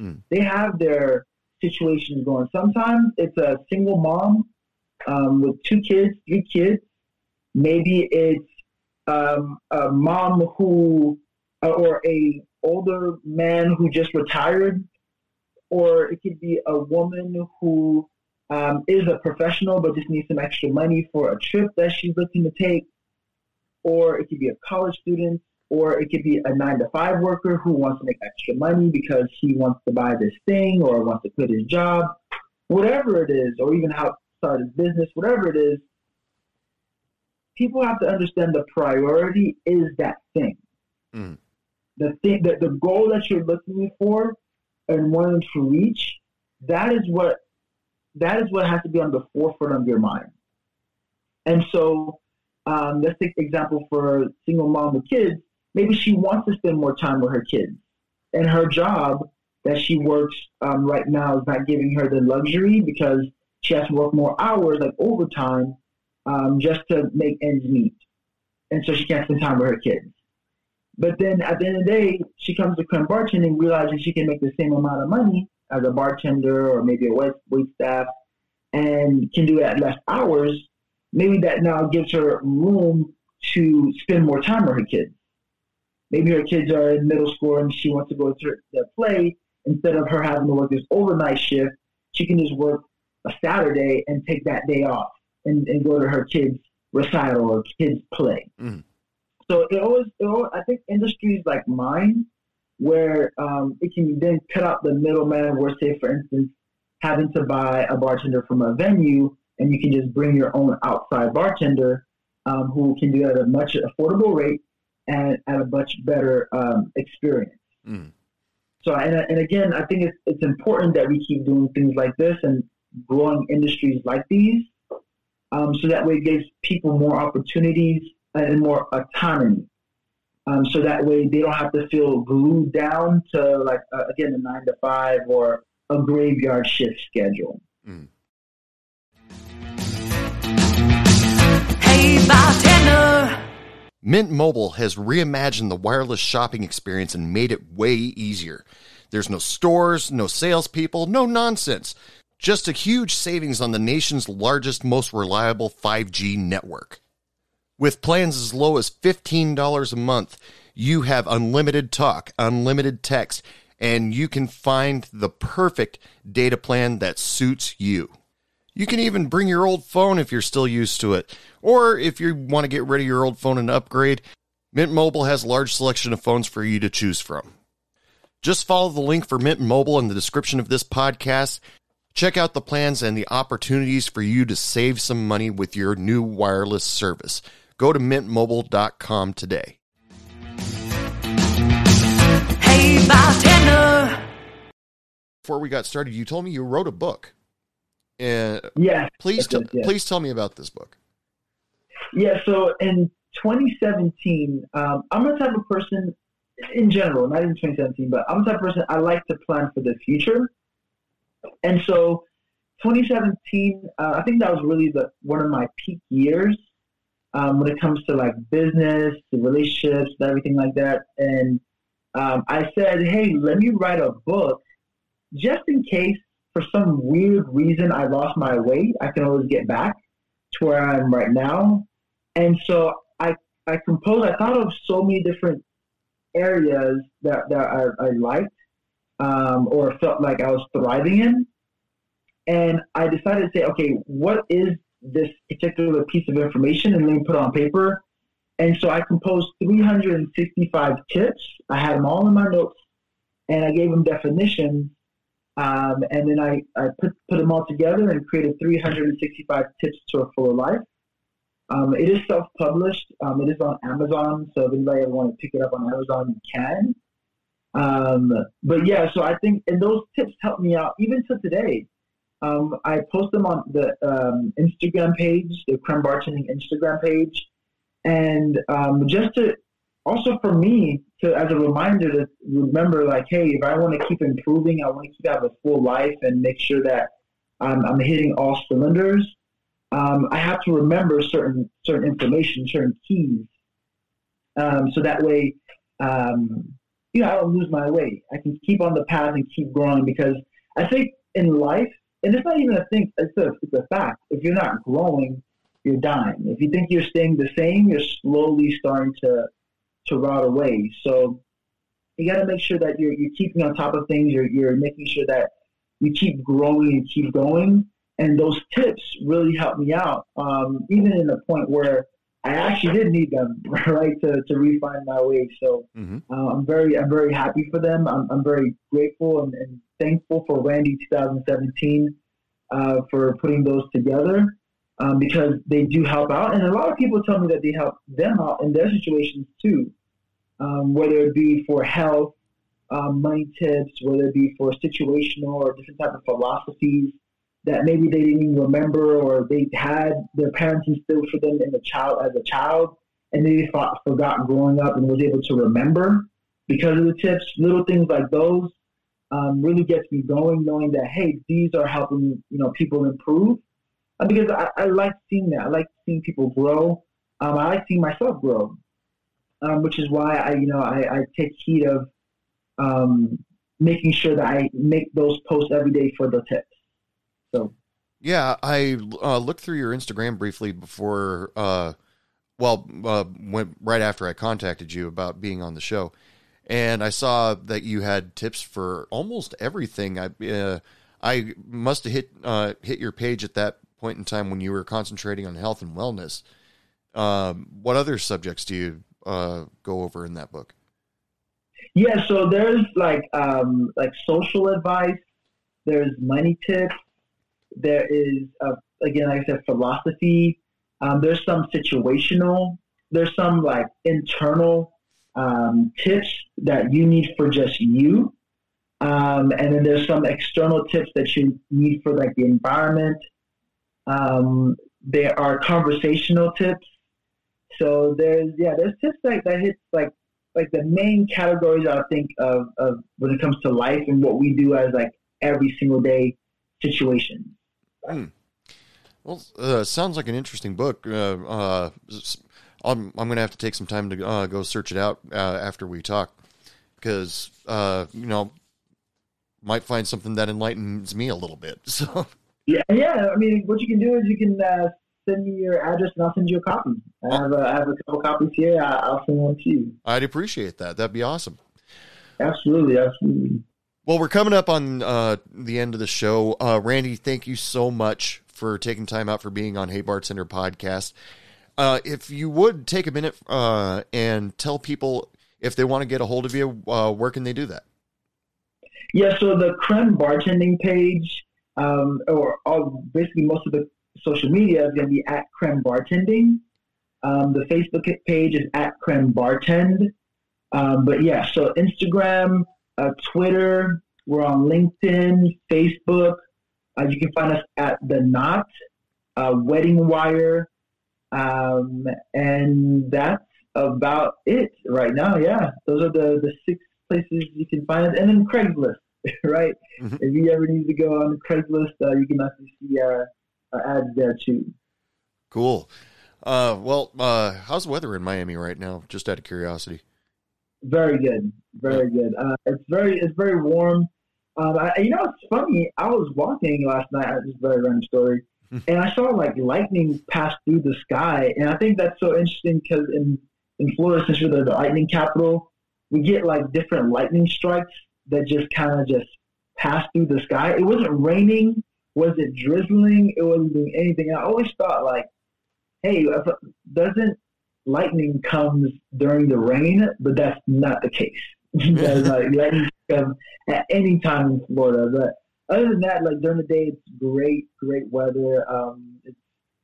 Mm. They have their situations going. Sometimes it's a single mom um, with two kids, three kids. Maybe it's um, a mom who, uh, or a older man who just retired, or it could be a woman who um, is a professional but just needs some extra money for a trip that she's looking to take, or it could be a college student, or it could be a nine to five worker who wants to make extra money because he wants to buy this thing or wants to quit his job, whatever it is, or even how start his business, whatever it is people have to understand the priority is that thing. Mm. The thing that the goal that you're looking for and wanting to reach, that is what that is what has to be on the forefront of your mind. And so, um, let's take example for a single mom with kids. Maybe she wants to spend more time with her kids, and her job that she works um, right now is not giving her the luxury because she has to work more hours, like overtime, um, just to make ends meet. And so she can't spend time with her kids. But then at the end of the day, she comes to Creme bartending, realizing she can make the same amount of money as a bartender or maybe a wait, wait staff and can do it at less hours. Maybe that now gives her room to spend more time with her kids. Maybe her kids are in middle school and she wants to go to play. Instead of her having to work this overnight shift, she can just work a Saturday and take that day off and, and go to her kids' recital or kids' play. Mm. So it always, it always, I think industries like mine, where um, it can then cut out the middleman, where say, for instance, having to buy a bartender from a venue and you can just bring your own outside bartender um, who can do it at a much affordable rate and at a much better um, experience. Mm. So, and, and again, I think it's, it's important that we keep doing things like this and growing industries like these, um, so that way it gives people more opportunities and more autonomy. Um, so that way they don't have to feel glued down to like uh, again a nine to five or a graveyard shift schedule. Mm. Hey, bartender. Mint Mobile has reimagined the wireless shopping experience and made it way easier. There's no stores, no salespeople, no nonsense. Just a huge savings on the nation's largest, most reliable 5G network. With plans as low as $15 a month, you have unlimited talk, unlimited text, and you can find the perfect data plan that suits you. You can even bring your old phone if you're still used to it. Or if you want to get rid of your old phone and upgrade, Mint Mobile has a large selection of phones for you to choose from. Just follow the link for Mint Mobile in the description of this podcast. Check out the plans and the opportunities for you to save some money with your new wireless service. Go to mintmobile.com today. Hey, bartender. Before we got started, you told me you wrote a book. And yeah, please, t- yes. please tell me about this book. Yeah, so in 2017, um, I'm the type of person, in general, not in 2017, but I'm the type of person I like to plan for the future. And so, 2017, uh, I think that was really the one of my peak years um, when it comes to like business, the relationships, everything like that. And um, I said, hey, let me write a book just in case for some weird reason I lost my way. I can always get back to where I am right now. And so I, I composed, I thought of so many different areas that, that I, I liked um, or felt like I was thriving in. And I decided to say, okay, what is this particular piece of information and then put it on paper. And so I composed 365 tips. I had them all in my notes and I gave them definitions. Um, and then I, I put, put them all together and created 365 tips to a fuller life. Um, it is self-published. Um, it is on Amazon, so if anybody ever want to pick it up on Amazon, you can. Um, but yeah, so I think and those tips help me out even to today. Um, I post them on the um, Instagram page, the Creme Bartending Instagram page, and um, just to also for me to as a reminder to remember, like, hey, if I want to keep improving, I want to keep have a full life and make sure that I'm, I'm hitting all cylinders. Um, I have to remember certain certain information, certain keys, um, so that way, um, you know, I don't lose my way. I can keep on the path and keep growing because I think in life and it's not even a thing. It's a it's a fact. If you're not growing, you're dying. If you think you're staying the same, you're slowly starting to to rot away. So you got to make sure that you're you're keeping on top of things. You're you're making sure that you keep growing and keep going. And those tips really helped me out, um, even in the point where I actually did need them, right, to, to refine my way. So mm-hmm. uh, I'm very I'm very happy for them. I'm, I'm very grateful and, and thankful for Randy 2017 uh, for putting those together um, because they do help out. And a lot of people tell me that they help them out in their situations too, um, whether it be for health, um, money tips, whether it be for situational or different type of philosophies that maybe they didn't even remember or they had their parents instilled for them in the child as a child and they thought, forgot growing up and was able to remember because of the tips. Little things like those um, really gets me going, knowing that hey, these are helping you know people improve. Uh, because I, I, like seeing that. I like seeing people grow. Um, I like seeing myself grow, um, which is why I you know I, I take heed of um, making sure that I make those posts every day for the tips. So, yeah, I uh, looked through your Instagram briefly before, uh, well, uh, went right after I contacted you about being on the show, and I saw that you had tips for almost everything. I uh, I must have hit uh, hit your page at that point in time when you were concentrating on health and wellness. Um, what other subjects do you uh, go over in that book? Yeah, so there's like um, like social advice. There's money tips there is a, again, like I said, philosophy. Um, there's some situational. There's some like internal um, tips that you need for just you. Um, and then there's some external tips that you need for like the environment. Um, there are conversational tips. So there's yeah, there's tips like that hits like like the main categories I think of, of when it comes to life and what we do as like every single day situation. Hmm. Well, uh, sounds like an interesting book. Uh, uh, I'm I'm gonna have to take some time to uh, go search it out uh, after we talk because uh, you know might find something that enlightens me a little bit. So yeah, yeah. I mean, what you can do is you can send me your address and I'll send you a copy. I have a, I have a couple copies here. I, will send one to you. I'd appreciate that. That'd be awesome. Absolutely, absolutely. Well, we're coming up on uh, the end of the show. Uh, Randy, thank you so much for taking time out for being on Hey Bartender podcast. Uh, if you would take a minute uh, and tell people if they want to get a hold of you, uh, where can they do that? Yeah, so the Creme bartending page, um, or all, basically most of the social media is going to be at Creme Bartending. Um, the Facebook page is at Creme Bartend. Um, but yeah, so Instagram, uh, Twitter, we're on LinkedIn, Facebook. Uh, you can find us at The Knot, uh, Wedding Wire, um, and that's about it right now. Yeah, those are the, the six places you can find us. And then Craigslist, right? Mm-hmm. If you ever need to go on Craigslist, uh, you can actually see our ads there too. Cool. Uh, well, uh, how's the weather in Miami right now? Just out of curiosity. Very good, very good. Uh, it's very, it's very warm. Um, I, you know, it's funny. I was walking last night. Is a very random story, and I saw like lightning pass through the sky, and I think that's so interesting because in in Florida, since we're the, the lightning capital, we get like different lightning strikes that just kind of just pass through the sky. It wasn't raining was it drizzling? It wasn't doing anything. I always thought like, hey, doesn't lightning comes during the rain? But that's not the case. because like lightning come at any time in Florida. But other than that, like during the day, it's great, great weather. Um,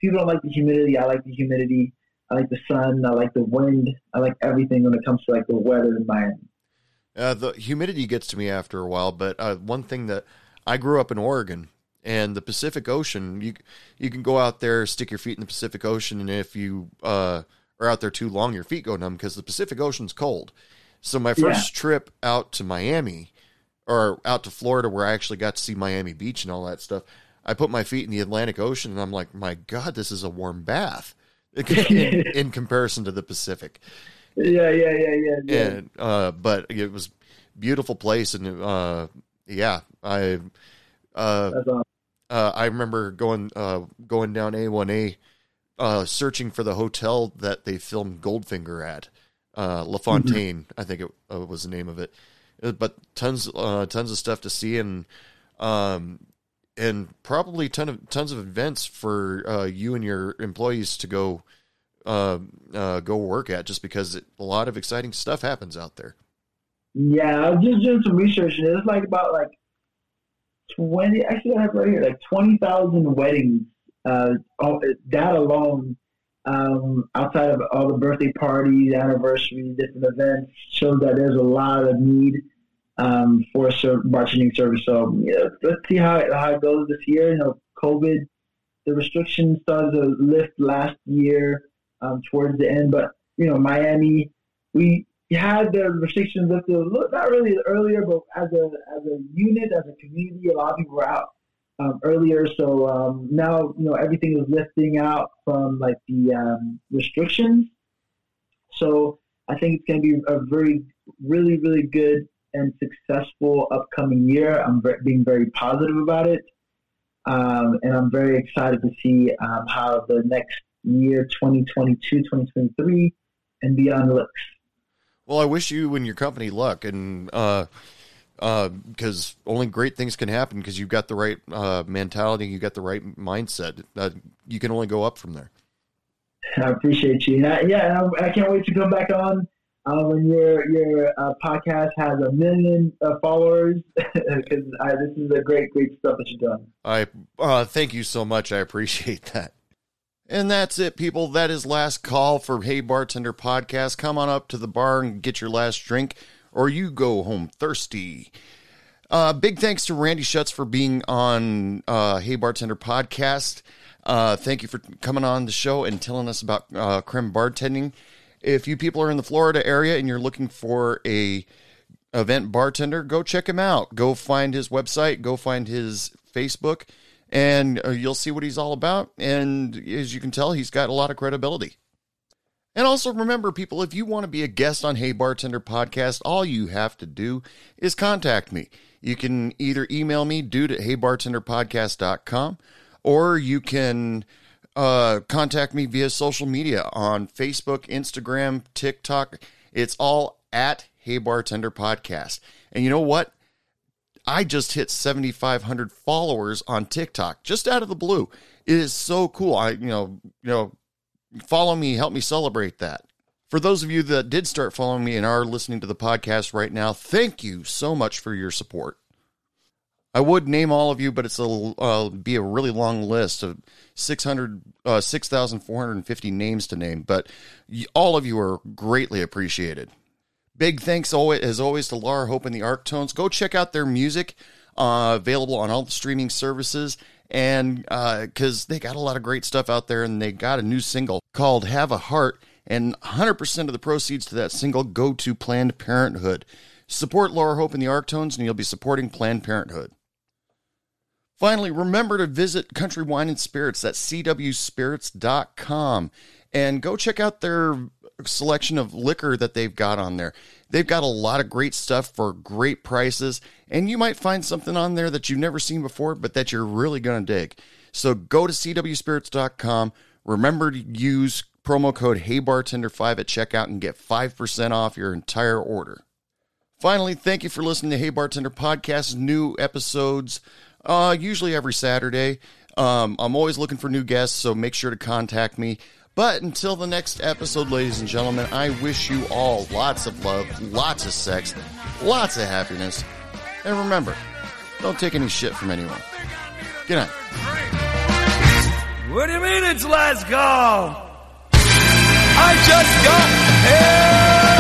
people don't like the humidity. I like the humidity. I like the sun. I like the wind. I like everything when it comes to like the weather in Miami. Uh, the humidity gets to me after a while, but uh, one thing that I grew up in Oregon, and the Pacific Ocean. You you can go out there, stick your feet in the Pacific Ocean, and if you uh, are out there too long, your feet go numb because the Pacific Ocean's cold. So my first yeah. trip out to Miami or out to Florida, where I actually got to see Miami Beach and all that stuff, I put my feet in the Atlantic Ocean, and I'm like, my God, this is a warm bath in, in comparison to the Pacific. Yeah, yeah, yeah, yeah. yeah. And uh, but it was beautiful place, and uh, yeah, I. Uh, awesome uh, I remember going uh, going down A1A, uh, searching for the hotel that they filmed Goldfinger at, uh, La Fontaine, mm-hmm. I think it uh, was the name of it. Uh, but tons uh, tons of stuff to see and um, and probably ton of tons of events for you and your employees to go go work at, just because it, a lot of exciting stuff happens out there. Yeah, I was just doing some research, and it's like about like twenty. Actually, I have right here like twenty thousand weddings. Uh, that alone, um, outside of all the birthday parties, anniversaries, different events, shows that there's a lot of need um, for a ser- bartending service. So yeah, let's see how it, how it goes this year. You know, COVID, the restrictions started to lift last year um, towards the end, but you know, Miami, we had the restrictions lifted not really earlier, but as a as a unit, as a community, a lot of people were out um, earlier. So um, now you know everything is lifting out from like the um, restrictions. So I think it's going to be a very, really, really good and successful upcoming year. I'm being very positive about it, um, and I'm very excited to see um, how the next year, 2022, 2023, and beyond looks. Well, I wish you and your company luck, and uh, uh, because only great things can happen because you've got the right uh, mentality, you've got the right mindset. Uh, you can only go up from there. I appreciate you. I, yeah, I, I, can't wait to come back on. uh, when your your uh, podcast has a million uh, followers because this is a great great stuff that you're doing. I uh, thank you so much. I appreciate that. And that's it, people. That is last call for Hey Bartender podcast. Come on up to the bar and get your last drink, or you go home thirsty. Uh, big thanks to Randy Schutz for being on uh, Hey Bartender podcast. Uh, thank you for coming on the show and telling us about uh, creme bartending. If you people are in the Florida area and you're looking for a event bartender, go check him out. Go find his website. Go find his Facebook, and uh, you'll see what he's all about. And as you can tell, he's got a lot of credibility. And also remember, people, if you want to be a guest on Hey Bartender podcast, all you have to do is contact me. You can either email me, dude at heybartenderpodcast.com, or you can uh, contact me via social media on Facebook, Instagram, TikTok. It's all at Hey Bartender Podcast. And you know what? I just hit 7,500 followers on TikTok just out of the blue. It is so cool. I, you know, you know, follow me, help me celebrate that. For those of you that did start following me and are listening to the podcast right now, thank you so much for your support. I would name all of you, but it's a uh, be a really long list of 600, uh, 6,450 names to name. But all of you are greatly appreciated. Big thanks always, as always to Laura Hope and the Arctones. Go check out their music, uh, available on all the streaming services. And because uh, they got a lot of great stuff out there, and they got a new single called Have a Heart and 100% of the proceeds to that single go to Planned Parenthood. Support Laura Hope and the Arctones, and you'll be supporting Planned Parenthood. Finally, remember to visit Country Wine and Spirits. That's cwspirits.com. And go check out their selection of liquor that they've got on there. They've got a lot of great stuff for great prices, and you might find something on there that you've never seen before, but that you're really going to dig. So go to cwspirits.com. Remember to use promo code HeyBartender5 at checkout and get 5% off your entire order. Finally, thank you for listening to Hey Bartender Podcast. New episodes, uh, usually every Saturday. Um, I'm always looking for new guests, so make sure to contact me. But until the next episode, ladies and gentlemen, I wish you all lots of love, lots of sex, lots of happiness. And remember, don't take any shit from anyone. Good night. What do you mean it's last call? I just got here.